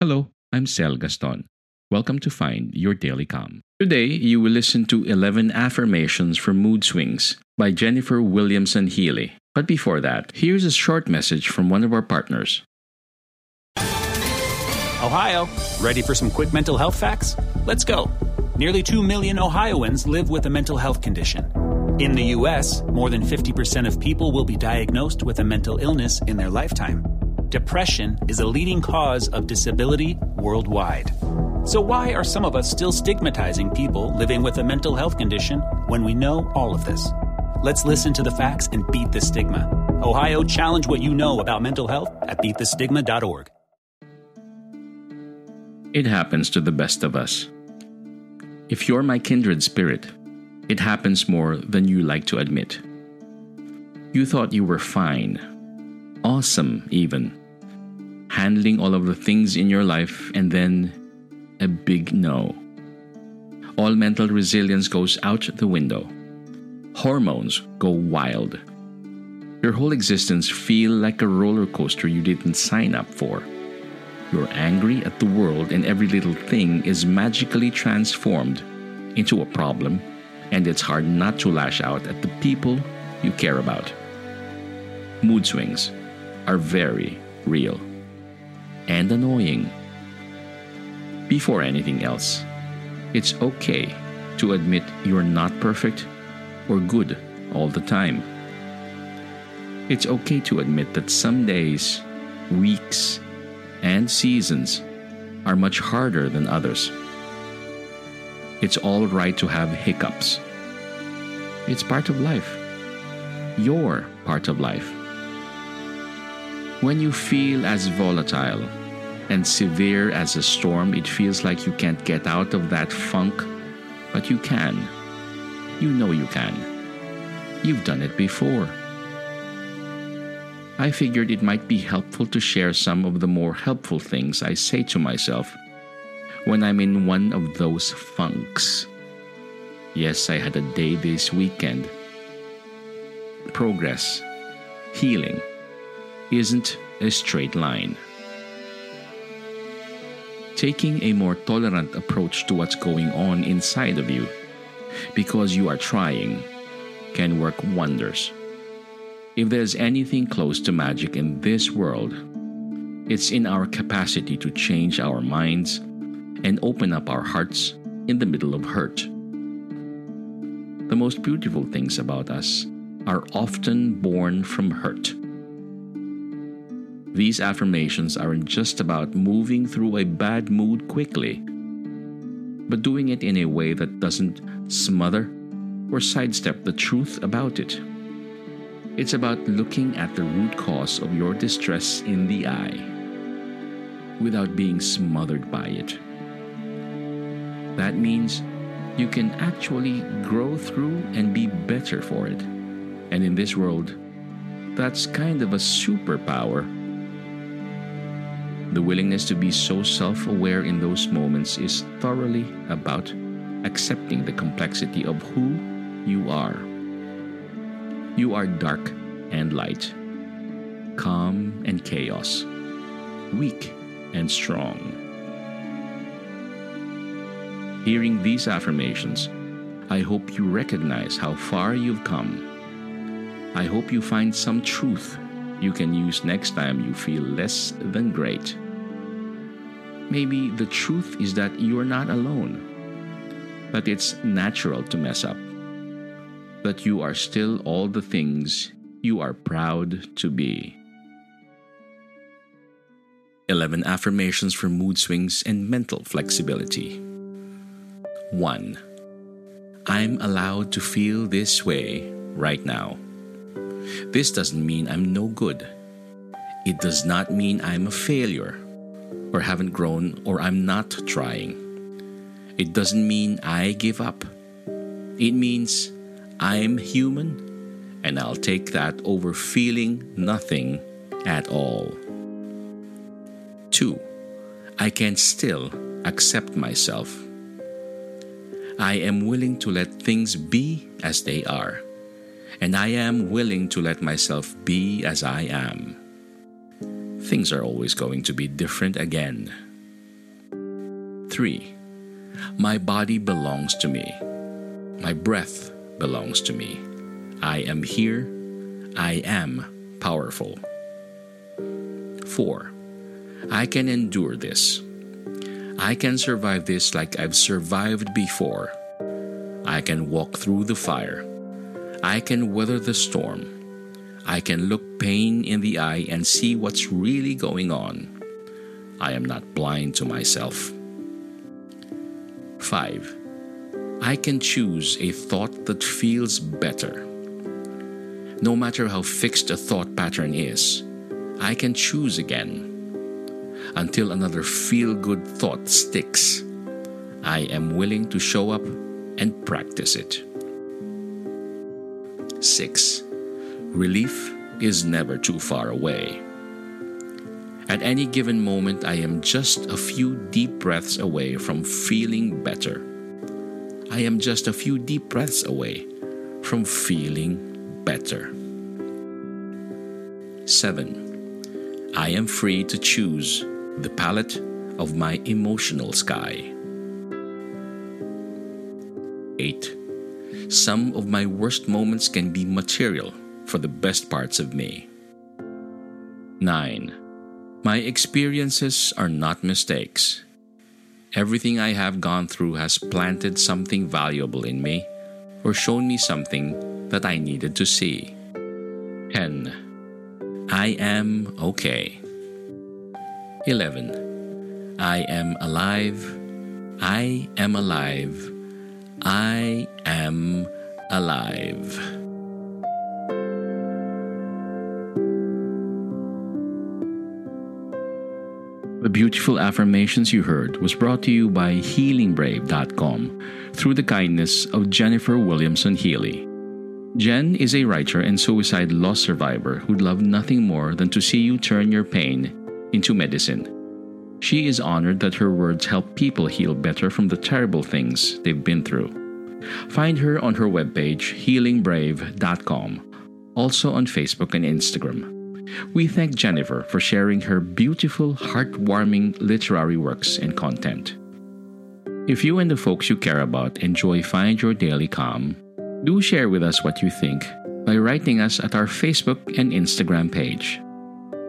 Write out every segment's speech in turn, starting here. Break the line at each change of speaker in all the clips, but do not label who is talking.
Hello, I'm Sel Gaston. Welcome to Find Your Daily Calm. Today, you will listen to 11 Affirmations for Mood Swings by Jennifer Williamson Healy. But before that, here's a short message from one of our partners.
Ohio, ready for some quick mental health facts? Let's go. Nearly 2 million Ohioans live with a mental health condition. In the U.S., more than 50% of people will be diagnosed with a mental illness in their lifetime. Depression is a leading cause of disability worldwide. So, why are some of us still stigmatizing people living with a mental health condition when we know all of this? Let's listen to the facts and beat the stigma. Ohio, challenge what you know about mental health at beatthestigma.org.
It happens to the best of us. If you're my kindred spirit, it happens more than you like to admit. You thought you were fine, awesome even, handling all of the things in your life, and then a big no. All mental resilience goes out the window. Hormones go wild. Your whole existence feel like a roller coaster you didn't sign up for. You're angry at the world and every little thing is magically transformed into a problem and it's hard not to lash out at the people you care about. Mood swings are very real and annoying. Before anything else, it's okay to admit you're not perfect or good all the time. It's okay to admit that some days, weeks, and seasons are much harder than others. It's all right to have hiccups. It's part of life. Your part of life. When you feel as volatile and severe as a storm, it feels like you can't get out of that funk, but you can. You know you can. You've done it before. I figured it might be helpful to share some of the more helpful things I say to myself when I'm in one of those funks. Yes, I had a day this weekend. Progress, healing, isn't a straight line. Taking a more tolerant approach to what's going on inside of you because you are trying can work wonders. If there's anything close to magic in this world, it's in our capacity to change our minds and open up our hearts in the middle of hurt. The most beautiful things about us are often born from hurt. These affirmations aren't just about moving through a bad mood quickly, but doing it in a way that doesn't smother or sidestep the truth about it. It's about looking at the root cause of your distress in the eye without being smothered by it. That means you can actually grow through and be better for it. And in this world, that's kind of a superpower. The willingness to be so self aware in those moments is thoroughly about accepting the complexity of who you are. You are dark and light, calm and chaos, weak and strong. Hearing these affirmations, I hope you recognize how far you've come. I hope you find some truth you can use next time you feel less than great. Maybe the truth is that you are not alone, that it's natural to mess up, that you are still all the things you are proud to be. 11 Affirmations for Mood Swings and Mental Flexibility. 1. I'm allowed to feel this way right now. This doesn't mean I'm no good. It does not mean I'm a failure or haven't grown or I'm not trying. It doesn't mean I give up. It means I'm human and I'll take that over feeling nothing at all. 2. I can still accept myself I am willing to let things be as they are, and I am willing to let myself be as I am. Things are always going to be different again. 3. My body belongs to me. My breath belongs to me. I am here. I am powerful. 4. I can endure this. I can survive this like I've survived before. I can walk through the fire. I can weather the storm. I can look pain in the eye and see what's really going on. I am not blind to myself. 5. I can choose a thought that feels better. No matter how fixed a thought pattern is, I can choose again. Until another feel good thought sticks, I am willing to show up and practice it. 6. Relief is never too far away. At any given moment, I am just a few deep breaths away from feeling better. I am just a few deep breaths away from feeling better. 7. I am free to choose the palette of my emotional sky. 8. Some of my worst moments can be material for the best parts of me. 9. My experiences are not mistakes. Everything I have gone through has planted something valuable in me or shown me something that I needed to see. 10. I am okay. 11. I am alive. I am alive. I am alive. The beautiful affirmations you heard was brought to you by HealingBrave.com through the kindness of Jennifer Williamson Healy. Jen is a writer and suicide loss survivor who'd love nothing more than to see you turn your pain into medicine. She is honored that her words help people heal better from the terrible things they've been through. Find her on her webpage, healingbrave.com, also on Facebook and Instagram. We thank Jennifer for sharing her beautiful, heartwarming literary works and content. If you and the folks you care about enjoy Find Your Daily Calm, do share with us what you think by writing us at our Facebook and Instagram page.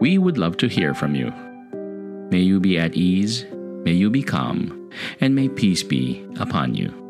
We would love to hear from you. May you be at ease, may you be calm, and may peace be upon you.